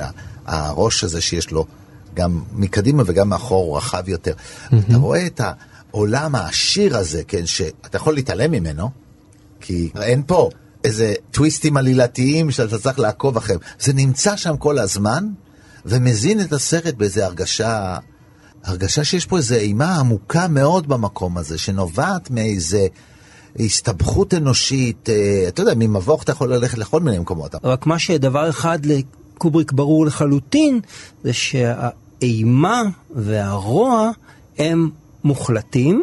הראש הזה שיש לו גם מקדימה וגם מאחור הוא רחב יותר. אתה רואה את העולם העשיר הזה, כן, שאתה יכול להתעלם ממנו, כי אין פה איזה טוויסטים עלילתיים שאתה צריך לעקוב אחריהם. זה נמצא שם כל הזמן, ומזין את הסרט באיזו הרגשה, הרגשה שיש פה איזו אימה עמוקה מאוד במקום הזה, שנובעת מאיזה הסתבכות אנושית. אה, אתה יודע, ממבוך אתה יכול ללכת לכל מיני מקומות. רק מה שדבר אחד לקובריק ברור לחלוטין, זה שהאימה והרוע הם מוחלטים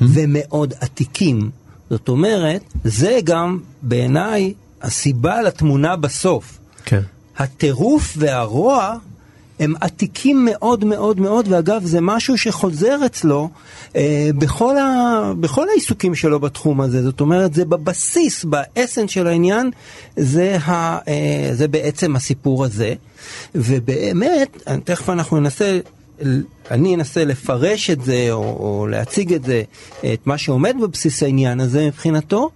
ומאוד עתיקים. זאת אומרת, זה גם בעיניי הסיבה לתמונה בסוף. כן. הטירוף והרוע הם עתיקים מאוד מאוד מאוד, ואגב, זה משהו שחוזר אצלו אה, בכל, ה, בכל העיסוקים שלו בתחום הזה. זאת אומרת, זה בבסיס, באסנס של העניין, זה, ה, אה, זה בעצם הסיפור הזה. ובאמת, תכף אנחנו ננסה אני אנסה לפרש את זה או, או להציג את זה, את מה שעומד בבסיס העניין הזה מבחינתו,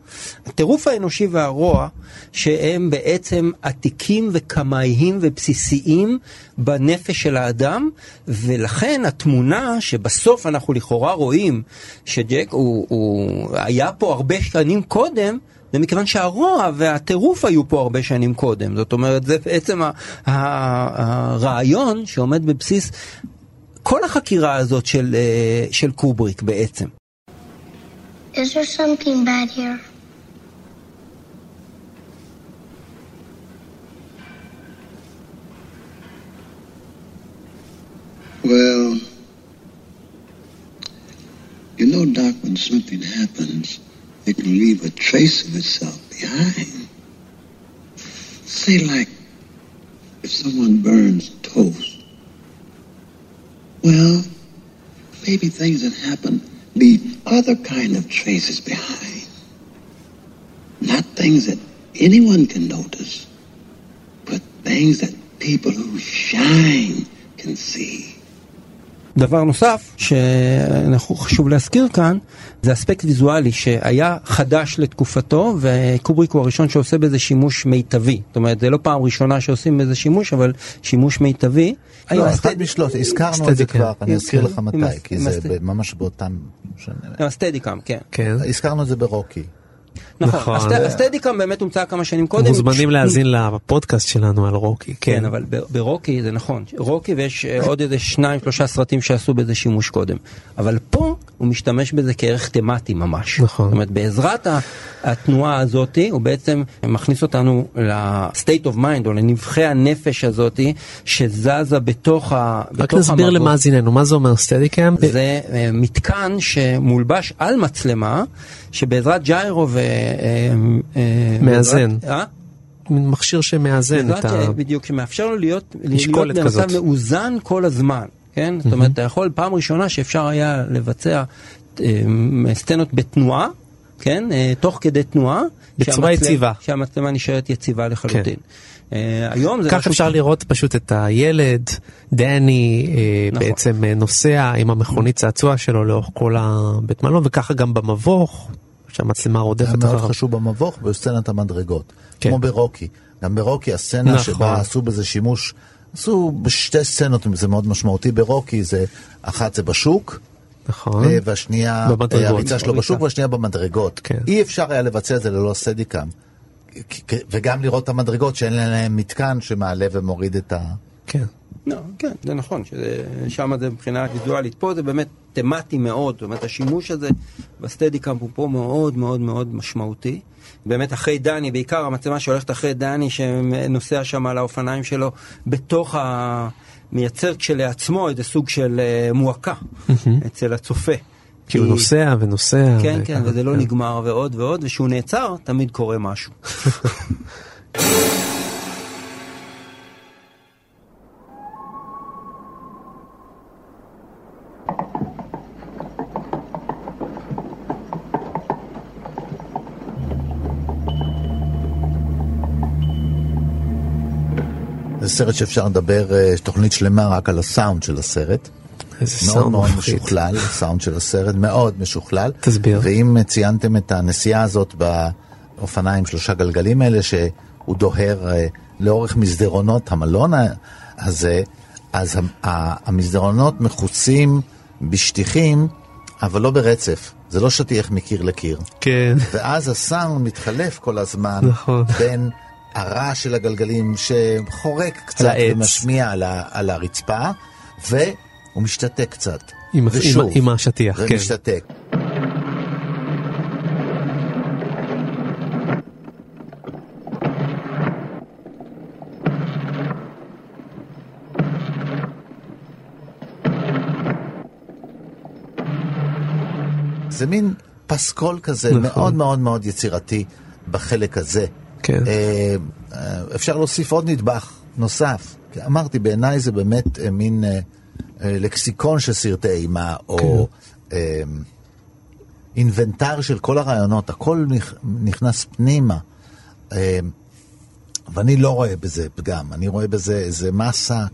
הטירוף האנושי והרוע שהם בעצם עתיקים וקמאיים ובסיסיים בנפש של האדם, ולכן התמונה שבסוף אנחנו לכאורה רואים שג'ק הוא, הוא היה פה הרבה שנים קודם, זה מכיוון שהרוע והטירוף היו פה הרבה שנים קודם. זאת אומרת, זה בעצם הרעיון שעומד בבסיס כל החקירה הזאת של, אה, של קובריק בעצם. Is there something bad here? Well, you know, Doc, when something happens, it can leave a trace of itself behind. Say, like, if someone burns toast. well, maybe things that happen leave other kind of traces behind. Not things that anyone can notice, but things that people who shine can see. דבר נוסף שאנחנו חשוב להזכיר כאן זה אספקט ויזואלי שהיה חדש לתקופתו וקובריק הוא הראשון שעושה בזה שימוש מיטבי. זאת אומרת זה לא פעם ראשונה שעושים בזה שימוש אבל שימוש מיטבי. לא, הסטד- משלוש, הזכרנו את זה. כבר, אני אזכיר כן. לך עם מתי, כי עם זה הסט- ממש באותם שנים. עם הסטדיקאם, כן. כן. הזכרנו את זה ברוקי. נכון, נכון. הסט- הסטדיקאם באמת הומצא כמה שנים קודם. מוזמנים להאזין לפודקאסט שלנו על רוקי. כן, כן, אבל ברוקי זה נכון, רוקי ויש אה, עוד איזה שניים שלושה סרטים שעשו בזה שימוש קודם, אבל פה הוא משתמש בזה כערך תמטי ממש. נכון. זאת אומרת בעזרת התנועה הזאתי הוא בעצם מכניס אותנו ל-state of mind או לנבחי הנפש הזאתי שזזה בתוך ה... רק נסביר המבוא. למאזיננו מה זה אומר סטדיקאם. זה אה, מתקן שמולבש על מצלמה שבעזרת ג'יירו ו... אה, אה, מאזן. אה? מין מכשיר שמאזן את ה... בדיוק, שמאפשר לו להיות, במצב. מאוזן כל הזמן, כן? זאת אומרת, אתה יכול פעם ראשונה שאפשר היה לבצע סצנות בתנועה, כן? תוך כדי תנועה. בצורה יציבה. שהמצלמה נשארת יציבה לחלוטין. אה, היום זה כך אפשר ש- לראות פשוט את הילד, דני, נכון. בעצם נוסע עם המכונית צעצוע שלו לאורך כל הבית מלון, וככה גם במבוך, שהמצלמה היה רודפת מאוד אחריו. חשוב במבוך בסצנת המדרגות. כן. כמו ברוקי. גם ברוקי הסצנה נכון. שבה עשו בזה שימוש, עשו בשתי סצנות, זה מאוד משמעותי ברוקי, זה אחת זה בשוק, נכון. אה, והשנייה. אה, הריצה שלו בשוק והשנייה במדרגות. כן. אי אפשר היה לבצע את זה ללא סדיקם. וגם לראות את המדרגות שאין להם מתקן שמעלה ומוריד את ה... כן. לא, כן, זה נכון, שם זה מבחינה ויזואלית. פה זה באמת תמטי מאוד, זאת אומרת, השימוש הזה בסטדיקאמפ הוא פה מאוד מאוד מאוד משמעותי. באמת אחרי דני, בעיקר המצלמה שהולכת אחרי דני, שנוסע שם על האופניים שלו, בתוך ה... מייצר כשלעצמו איזה סוג של אה, מועקה אצל הצופה. כי הוא נוסע ונוסע. כן, כן, וזה לא נגמר ועוד ועוד, וכשהוא נעצר, תמיד קורה משהו. (laughs) סרט שאפשר לדבר אה, תוכנית שלמה רק על הסאונד של הסרט. איזה מאוד סאונד מאוד מפחיד. משוכלל, הסאונד של הסרט מאוד משוכלל. תסביר. ואם ציינתם את הנסיעה הזאת באופניים שלושה גלגלים האלה, שהוא דוהר אה, לאורך מסדרונות המלון הזה, אז המסדרונות מכוסים בשטיחים, אבל לא ברצף. זה לא שטיח מקיר לקיר. כן. ואז הסאונד מתחלף כל הזמן נכון. בין הרעש של הגלגלים שחורק קצת העץ. ומשמיע על, ה, על הרצפה, והוא משתתק קצת. עם- ושוב, עם- עם השטיח, כן. ומשתתק. זה מין פסקול כזה נכון. מאוד מאוד מאוד יצירתי בחלק הזה. כן. אה, אה, אפשר להוסיף עוד נדבך נוסף. אמרתי, בעיניי זה באמת אה, מין לקסיקון של סרטי אימה, או אה, אינבנטר של כל הרעיונות, הכל נכ- נכנס פנימה. ואני לא רואה בזה פגם, אני רואה בזה איזה מסה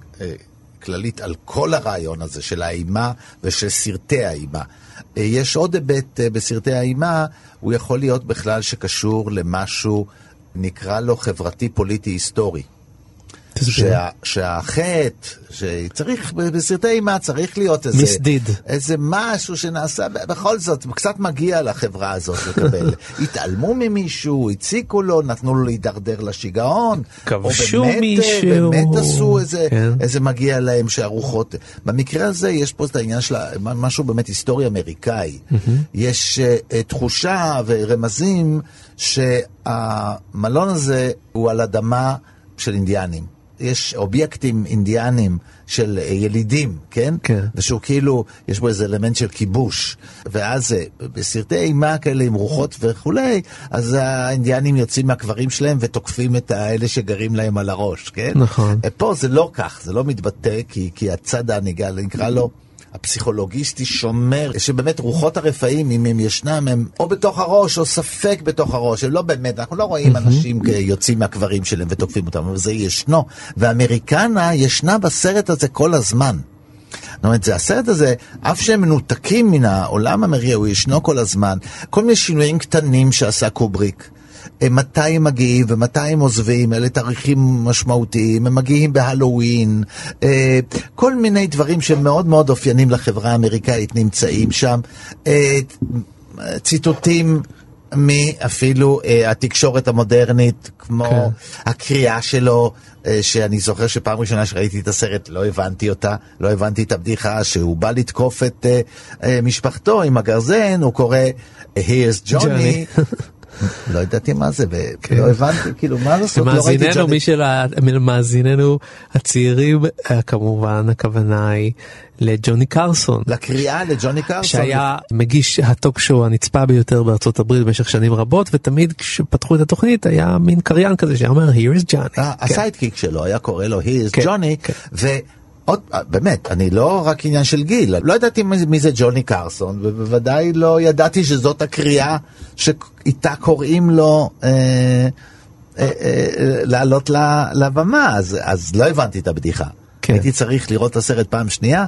כללית על כל הרעיון הזה של האימה ושל סרטי האימה. יש עוד היבט בסרטי האימה, הוא יכול להיות בכלל שקשור למשהו, נקרא לו חברתי, פוליטי, היסטורי. שה, שהחטא, שצריך, בסרטי אימה צריך להיות איזה... מסדיד. איזה משהו שנעשה, בכל זאת, קצת מגיע לחברה הזאת לקבל. (laughs) התעלמו ממישהו, הציקו לו, נתנו לו להידרדר לשיגעון. כבשו מישהו. באמת עשו איזה, כן. איזה מגיע להם שהרוחות... במקרה הזה יש פה את העניין של משהו באמת היסטורי אמריקאי. יש uh, תחושה ורמזים שהמלון הזה הוא על אדמה של אינדיאנים. יש אובייקטים אינדיאנים של ילידים, כן? כן. ושהוא כאילו, יש בו איזה אלמנט של כיבוש. ואז אה, בסרטי אימה כאלה עם רוחות וכולי, אז האינדיאנים יוצאים מהקברים שלהם ותוקפים את האלה שגרים להם על הראש, כן? נכון. אה, פה זה לא כך, זה לא מתבטא, כי, כי הצד הנגע, נקרא לו... הפסיכולוגיסטי שומר, שבאמת רוחות הרפאים, אם הם ישנם, הם או בתוך הראש או ספק בתוך הראש, הם לא באמת, אנחנו לא רואים אנשים יוצאים מהקברים שלהם ותוקפים אותם, אבל זה ישנו. ואמריקנה ישנה בסרט הזה כל הזמן. זאת אומרת, זה הסרט הזה, אף שהם מנותקים מן העולם המריע, הוא ישנו כל הזמן. כל מיני שינויים קטנים שעשה קובריק. אה, מתי הם מגיעים ומתי הם עוזבים, אלה תאריכים משמעותיים, הם מגיעים בהלואוין, אה, כל מיני דברים שמאוד מאוד אופיינים לחברה האמריקאית נמצאים שם. אה, ציטוטים מאפילו אה, התקשורת המודרנית, כמו כן. הקריאה שלו, אה, שאני זוכר שפעם ראשונה שראיתי את הסרט לא הבנתי אותה, לא הבנתי את הבדיחה, שהוא בא לתקוף את אה, אה, משפחתו עם הגרזן, הוא קורא Here's Johnny. (laughs) לא ידעתי מה זה, ולא הבנתי, כאילו, מה לעשות, לא ראיתי מאזיננו, ג'וני. מי של ה- מאזיננו הצעירים, אה, כמובן הכוונה היא לג'וני קרסון. לקריאה לג'וני קרסון. שהיה מגיש ה talk show הנצפה ביותר בארצות הברית במשך שנים רבות ותמיד כשפתחו את התוכנית היה מין קריין כזה שאומר here is Johnny. אה, כן. ה sidekick שלו היה קורא לו Here's כן, Johnny, ועוד, אה, באמת, אני לא רק עניין של גיל, לא ידעתי מי זה ג'וני קרסון, ובוודאי לא ידעתי שזאת הקריאה שאיתה קוראים לו אה, אה, אה, לעלות לבמה, אז, אז לא הבנתי את הבדיחה. כן. הייתי צריך לראות את הסרט פעם שנייה,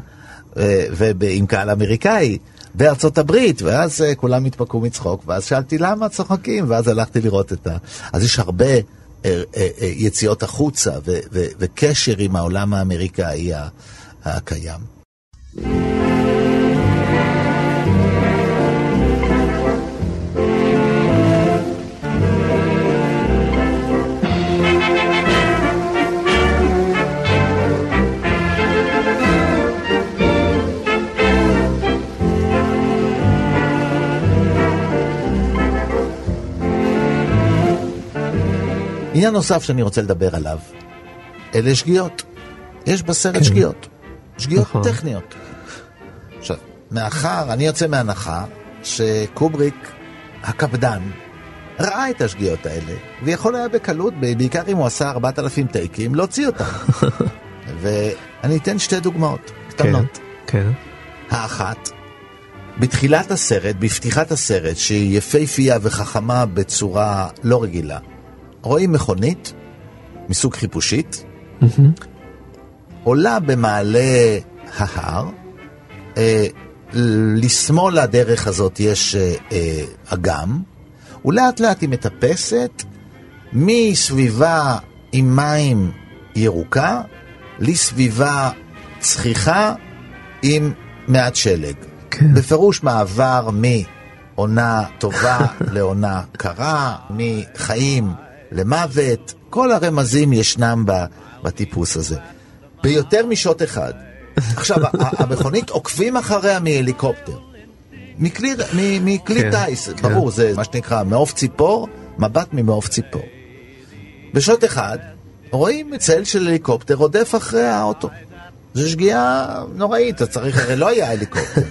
אה, ועם קהל אמריקאי. בארצות הברית, ואז אה, כולם התפקעו מצחוק, ואז שאלתי למה צוחקים, ואז הלכתי לראות את ה... אז יש הרבה יציאות החוצה ו- ו- וקשר עם העולם האמריקאי הקיים. עניין נוסף שאני רוצה לדבר עליו, אלה שגיאות. יש בסרט כן. שגיאות. שגיאות נכון. טכניות. עכשיו, מאחר, אני יוצא מהנחה שקובריק הקפדן ראה את השגיאות האלה, ויכול היה בקלות, בעיקר אם הוא עשה 4,000 טייקים, להוציא אותם. (laughs) ואני אתן שתי דוגמאות קטנות. כן. האחת, בתחילת הסרט, בפתיחת הסרט, שהיא יפהפייה וחכמה בצורה לא רגילה, רואים מכונית מסוג חיפושית, עולה במעלה ההר, אה, לשמאל הדרך הזאת יש אה, אה, אגם, ולאט לאט היא מטפסת מסביבה עם מים ירוקה לסביבה צחיחה עם מעט שלג. כן. בפירוש מעבר מעונה טובה (laughs) לעונה קרה, מחיים למוות, כל הרמזים ישנם בטיפוס הזה. ביותר משוט אחד. עכשיו, המכונית עוקבים אחריה מהליקופטר. מכלי, מ- מכלי כן, טיס, כן. ברור, זה מה שנקרא מעוף ציפור, מבט ממעוף ציפור. בשוט אחד, רואים צל של הליקופטר רודף אחרי האוטו. זו שגיאה נוראית, אתה צריך, הרי לא היה הליקופטר.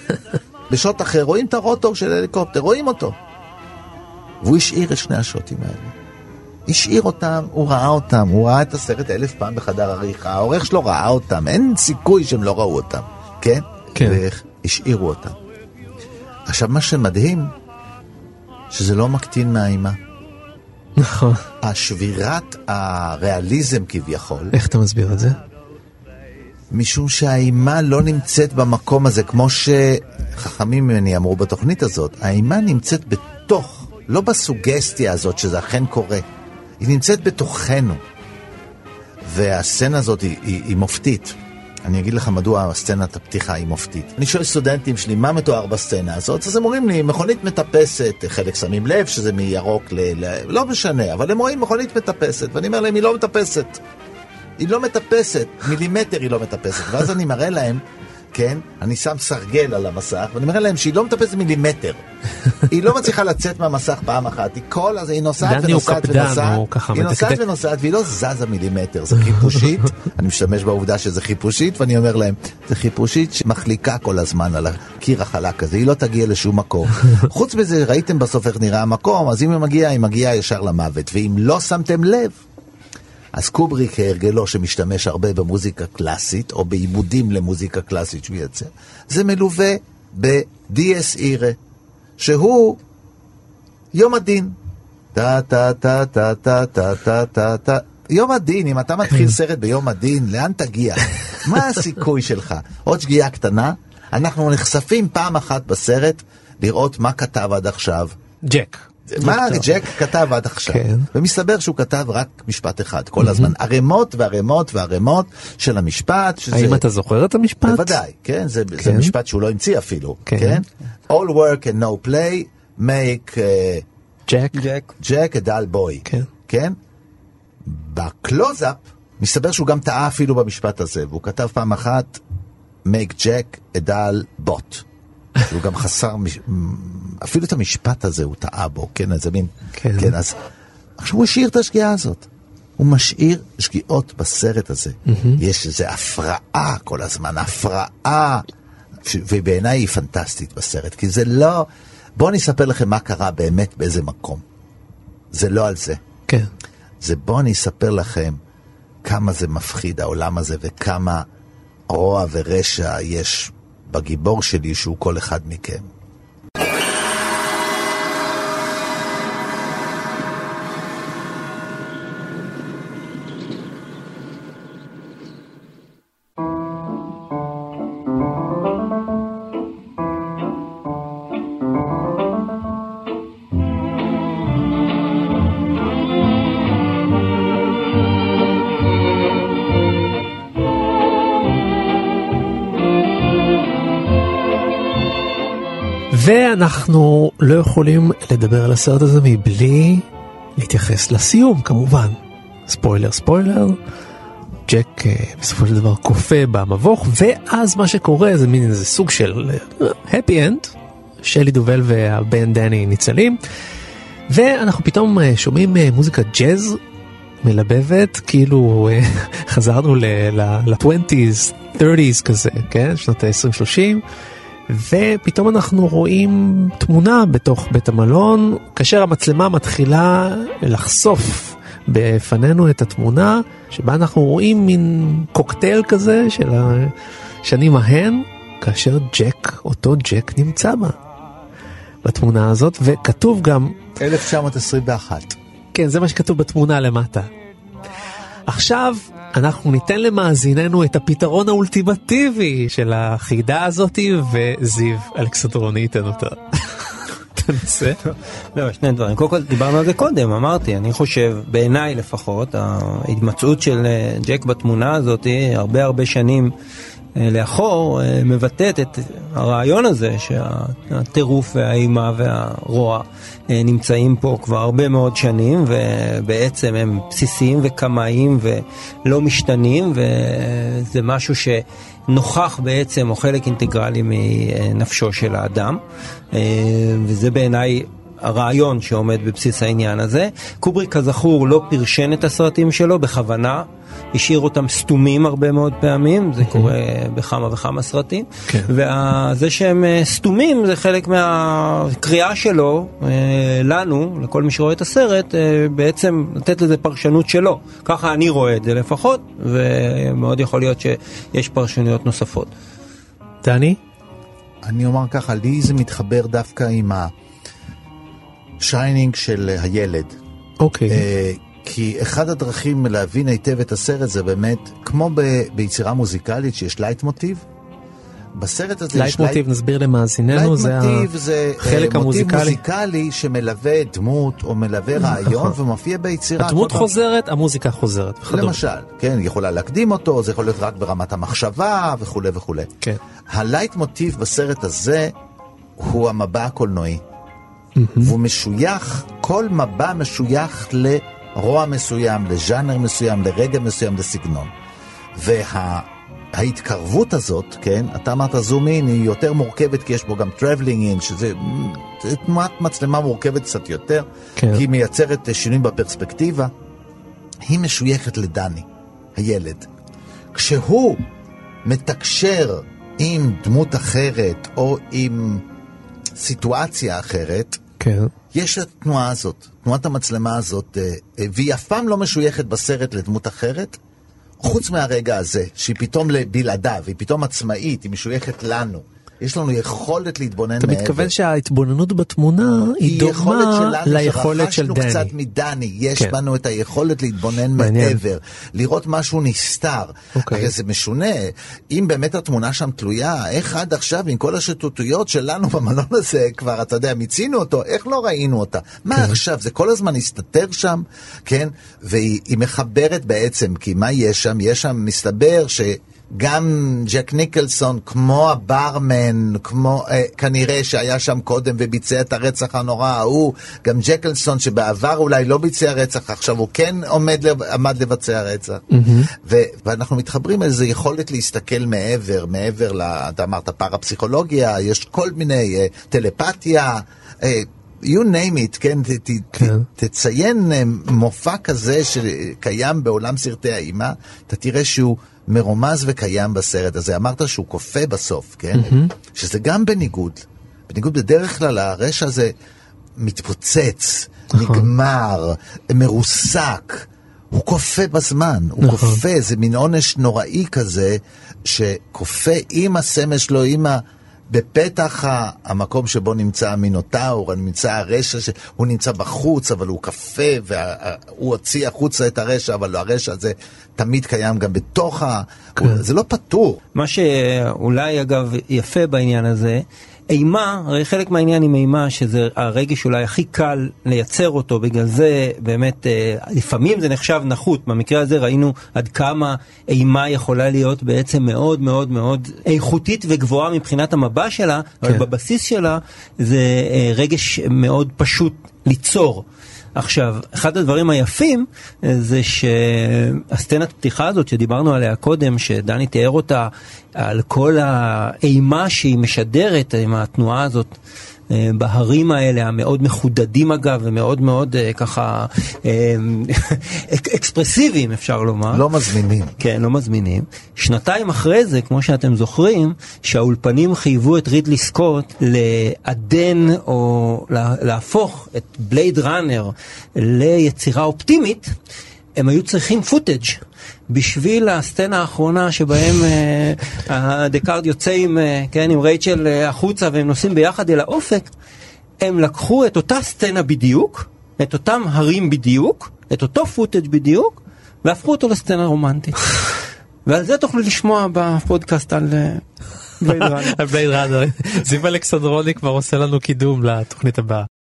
(laughs) בשוט אחר רואים את הרוטור של ההליקופטר, רואים אותו. והוא השאיר את שני השוטים האלה. השאיר אותם, הוא ראה אותם, הוא ראה את הסרט אלף פעם בחדר עריכה, העורך שלו ראה אותם, אין סיכוי שהם לא ראו אותם, כן? כן. והשאירו אותם. עכשיו, מה שמדהים, שזה לא מקטין מהאימה. נכון. השבירת הריאליזם כביכול, איך אתה מסביר את זה? משום שהאימה לא נמצאת במקום הזה, כמו שחכמים ממני אמרו בתוכנית הזאת, האימה נמצאת בתוך, לא בסוגסטיה הזאת שזה אכן קורה, היא נמצאת בתוכנו. והסצנה הזאת היא, היא, היא מופתית. אני אגיד לך מדוע סצנת הפתיחה היא מופתית. אני שואל סטודנטים שלי, מה מתואר בסצנה הזאת? אז הם אומרים לי, מכונית מטפסת, חלק שמים לב שזה מירוק ל... ל... לא משנה, אבל הם רואים מכונית מטפסת, ואני אומר להם, היא לא מטפסת. היא לא מטפסת, מילימטר היא לא מטפסת. ואז אני מראה להם, כן, אני שם סרגל על המסך, ואני מראה להם שהיא לא מטפסת מילימטר. (laughs) היא לא מצליחה לצאת מהמסך פעם אחת, היא כל הזה, היא נוסעת ונוסעת ונוסעת, היא נוסעת. ונוסעת והיא לא זזה מילימטר, זה חיפושית, (laughs) אני משתמש בעובדה שזה חיפושית, ואני אומר להם, זה חיפושית שמחליקה כל הזמן על הקיר החלק הזה, היא לא תגיע לשום מקום. (laughs) חוץ מזה, ראיתם בסוף איך נראה המקום, אז אם היא מגיעה, היא מגיעה ישר למוות, ואם לא שמתם לב, אז קובריק כהרגלו שמשתמש הרבה במוזיקה קלאסית, או בעיבודים למוזיקה קלאסית שהוא יוצר, זה מלווה ב-DS אירה, שהוא יום הדין. טה טה טה טה טה טה טה טה טה יום הדין, אם אתה מתחיל סרט ביום הדין, לאן תגיע? (laughs) מה הסיכוי שלך? עוד שגיאה קטנה, אנחנו נחשפים פעם אחת בסרט לראות מה כתב עד עכשיו. ג'ק. מה ג'ק כתב עד עכשיו, כן. ומסתבר שהוא כתב רק משפט אחד כל הזמן, ערימות וערימות וערימות של המשפט, שזה... האם אתה זוכר את המשפט? בוודאי, כן, זה, זה כן. משפט שהוא לא המציא אפילו, כן. כן? All work and no play make uh, ג'ק. a dull boy, כן. כן? בקלוזאפ מסתבר שהוא גם טעה אפילו במשפט הזה, והוא כתב פעם אחת make Jack a dull bot. שהוא גם חסר, מש- אפילו את המשפט הזה הוא טעה בו, כן, איזה מין, כן. כן, אז עכשיו הוא השאיר את השגיאה הזאת. הוא משאיר שגיאות בסרט הזה. יש איזו הפרעה כל הזמן, הפרעה, ובעיניי היא פנטסטית בסרט, כי זה לא... בואו אני אספר לכם מה קרה באמת באיזה מקום. זה לא על זה. כן. זה בואו אני אספר לכם כמה זה מפחיד העולם הזה וכמה רוע ורשע יש בגיבור שלי שהוא כל אחד מכם. ואנחנו לא יכולים לדבר על הסרט הזה מבלי להתייחס לסיום כמובן. ספוילר ספוילר, ג'ק אה, בסופו של דבר קופא במבוך ואז מה שקורה זה מין איזה סוג של happy end, שלי דובל והבן דני ניצלים ואנחנו פתאום אה, שומעים אה, מוזיקה ג'אז מלבבת כאילו אה, (laughs) חזרנו ל-20's, 30's כזה, כן? שנות ה-20-30 ופתאום אנחנו רואים תמונה בתוך בית המלון, כאשר המצלמה מתחילה לחשוף בפנינו את התמונה, שבה אנחנו רואים מין קוקטייל כזה של השנים ההן, כאשר ג'ק, אותו ג'ק נמצא בה. בתמונה הזאת, וכתוב גם, 1921. כן, זה מה שכתוב בתמונה למטה. עכשיו אנחנו ניתן למאזיננו את הפתרון האולטימטיבי של החידה הזאתי, וזיו אלכסנדרוני ייתן אותה. (laughs) תנסה. לא, שני דברים. קודם כל דיברנו על זה קודם, אמרתי, אני חושב, בעיניי לפחות, ההתמצאות של אה, ג'ק בתמונה הזאת, הרבה הרבה שנים לאחור, אה, מבטאת את הרעיון הזה שהטירוף והאימה והרוע אה, נמצאים פה כבר הרבה מאוד שנים, ובעצם הם בסיסיים וקמאיים ולא משתנים, וזה משהו ש... נוכח בעצם או חלק אינטגרלי מנפשו של האדם, אה, וזה בעיניי הרעיון שעומד בבסיס העניין הזה. קובריק כזכור לא פרשן את הסרטים שלו בכוונה, השאיר אותם סתומים הרבה מאוד פעמים, זה קורה בכמה וכמה סרטים, כן. וזה שהם אה, סתומים זה חלק מהקריאה שלו אה, לנו, לכל מי שרואה את הסרט, אה, בעצם לתת לזה פרשנות שלו. ככה אני רואה את זה לפחות, ומאוד יכול להיות שיש פרשנויות נוספות. דני? אני אומר ככה, לי זה מתחבר דווקא עם ה shining של הילד. אוקיי. אה, כי אחד הדרכים להבין היטב את הסרט זה באמת, כמו ב- ביצירה מוזיקלית שיש לייט מוטיב, בסרט הזה לייט יש מוטיב נסביר למאזיננו זה לייט זה החלק אה, מוטיב המוזיקלי. מוזיקלי שמלווה דמות או מלווה רעיון נכון. ומופיע ביצירה. הדמות חוזרת המוזיקה חוזרת. וכדומה. למשל, כן, יכולה להקדים אותו, זה יכול להיות רק ברמת המחשבה וכולי וכולי. כן. הלייט מוטיב בסרט הזה הוא המבע הקולנועי. והוא משוייך, כל מבע משוייך לרוע מסוים, לז'אנר מסוים, לרגע מסוים, לסגנון. וההתקרבות הזאת, כן, אתה אמרת zoom in, היא יותר מורכבת כי יש בו גם travelling in, שזה זה תנועת מצלמה מורכבת קצת יותר, כן. כי היא מייצרת אה, שינויים בפרספקטיבה. היא משויכת לדני, הילד. כשהוא מתקשר עם דמות אחרת או עם סיטואציה אחרת, כן. יש התנועה הזאת, תנועת המצלמה הזאת, אה, אה, והיא אף פעם לא משויכת בסרט לדמות אחרת, חוץ מהרגע הזה, שהיא פתאום בלעדיו, היא פתאום עצמאית, היא משויכת לנו. יש לנו יכולת להתבונן אתה מעבר. מתכוון שההתבוננות בתמונה היא יכולת דומה ליכולת של דני. קצת מדני, יש כן. בנו את היכולת להתבונן מעניין. מעבר, לראות משהו נסתר. אוקיי. הרי זה משונה, אם באמת התמונה שם תלויה, איך עד עכשיו עם כל השטוטויות שלנו במלון הזה, כבר, אתה יודע, מיצינו אותו, איך לא ראינו אותה? מה כן. עכשיו, זה כל הזמן הסתתר שם, כן? והיא היא מחברת בעצם, כי מה יש שם? יש שם, מסתבר ש... גם ג'ק ניקלסון, כמו הברמן, כמו אה, כנראה שהיה שם קודם וביצע את הרצח הנורא ההוא, גם ג'קלסון שבעבר אולי לא ביצע רצח, עכשיו הוא כן עומד, עמד לבצע רצח. ו- ואנחנו מתחברים לאיזו יכולת להסתכל מעבר, מעבר, ל- אתה אמרת פרפסיכולוגיה, יש כל מיני, אה, טלפתיה. אה, you name it, כן, ת, ת, כן. ת, תציין אה, מופע כזה שקיים בעולם סרטי האימה, אתה תראה שהוא מרומז וקיים בסרט הזה. אמרת שהוא כופה בסוף, כן? שזה גם בניגוד. בניגוד בדרך כלל הרשע הזה מתפוצץ, נכון. נגמר, מרוסק. הוא כופה בזמן, הוא נכון. כופה, זה מין עונש נוראי כזה, שכופה עם הסמל שלו, עם ה... בפתח המקום שבו נמצא המינוטאור, נמצא הרשע, ש- הוא נמצא בחוץ, אבל הוא כפה, והוא הוציא החוצה את הרשע, אבל הרשע הזה תמיד קיים גם בתוך ה... הוא- זה לא פתור. מה שאולי אגב יפה בעניין הזה, אימה, הרי חלק מהעניין עם אימה שזה הרגש אולי הכי קל לייצר אותו, בגלל זה באמת אה, לפעמים זה נחשב נחות, במקרה הזה ראינו עד כמה אימה יכולה להיות בעצם מאוד מאוד מאוד איכותית וגבוהה מבחינת המבע שלה, אבל כן. בבסיס שלה זה אה, רגש מאוד פשוט ליצור. עכשיו, אחד הדברים היפים אה, זה שהסצנת פתיחה הזאת שדיברנו עליה קודם, שדני תיאר אותה על כל האימה שהיא משדרת עם התנועה הזאת. אה, בהרים האלה המאוד מחודדים אגב ומאוד מאוד אה, ככה אה, אק- (laughs) אקספרסיביים אפשר לומר. לא מזמינים. כן, לא מזמינים. שנתיים אחרי זה, כמו שאתם זוכרים, שהאולפנים חייבו את רידלי סקוט לעדן או לה- להפוך את בלייד ראנר ליצירה אופטימית, הם היו צריכים footage בשביל הסצנה האחרונה שבהם אה, הדקארד יוצא עם, אה, כן, עם רייצ'ל אה, החוצה והם נוסעים ביחד אל האופק, הם לקחו את אותה סצנה בדיוק, את אותם הרים בדיוק, את אותו footage בדיוק, והפכו אותו לסצנה רומנטית. ועל זה תוכלו לשמוע בפודקאסט על Blade (laughs) Runner. (laughs) זיו אלכסנדרוני כבר עושה לנו קידום לתוכנית הבאה.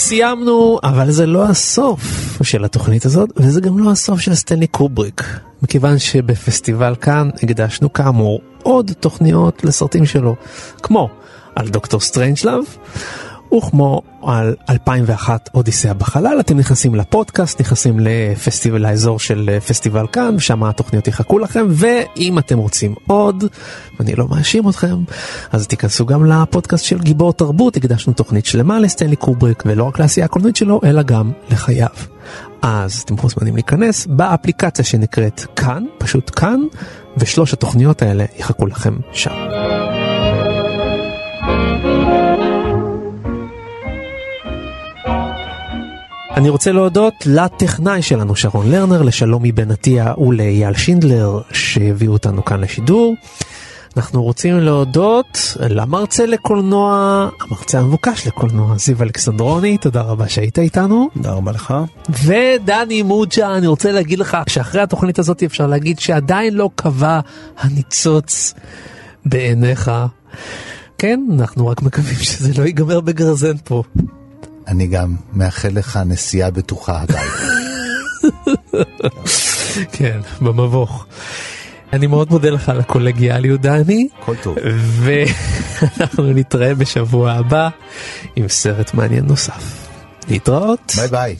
סיימנו, אבל זה לא הסוף של התוכנית הזאת, וזה גם לא הסוף של סטנלי קובריק, מכיוון שבפסטיבל כאן הקדשנו כאמור עוד תוכניות לסרטים שלו, כמו על דוקטור סטרנג'לאב, וכמו על 2001 אודיסאה בחלל, אתם נכנסים לפודקאסט, נכנסים לפסטיבל, לאזור של אה, פסטיבל כאן, ושם התוכניות יחכו לכם, ואם אתם רוצים עוד, ואני לא מאשים אתכם, אז תיכנסו גם לפודקאסט של גיבור תרבות, הקדשנו תוכנית שלמה לסטנלי קובריק, ולא רק לעשייה הקולנועית שלו, אלא גם לחייו. אז אתם מוזמנים להיכנס באפליקציה שנקראת כאן, פשוט כאן, ושלוש התוכניות האלה יחכו לכם שם. אני רוצה להודות לטכנאי שלנו שרון לרנר, לשלומי בן עטיה ולאייל שינדלר שהביאו אותנו כאן לשידור. אנחנו רוצים להודות למרצה לקולנוע, המרצה המבוקש לקולנוע, זיו אלכסנדרוני, תודה רבה שהיית איתנו. תודה רבה לך. ודני מוג'ה, אני רוצה להגיד לך שאחרי התוכנית הזאת אפשר להגיד שעדיין לא קבע הניצוץ בעיניך. כן, אנחנו רק מקווים שזה לא ייגמר בגרזן פה. אני גם מאחל לך נסיעה בטוחה הביתה. (laughs) כן, במבוך. אני מאוד מודה לך על הקולגיאליות דני. כל טוב. ואנחנו (laughs) נתראה בשבוע הבא עם סרט מעניין נוסף. להתראות. ביי ביי.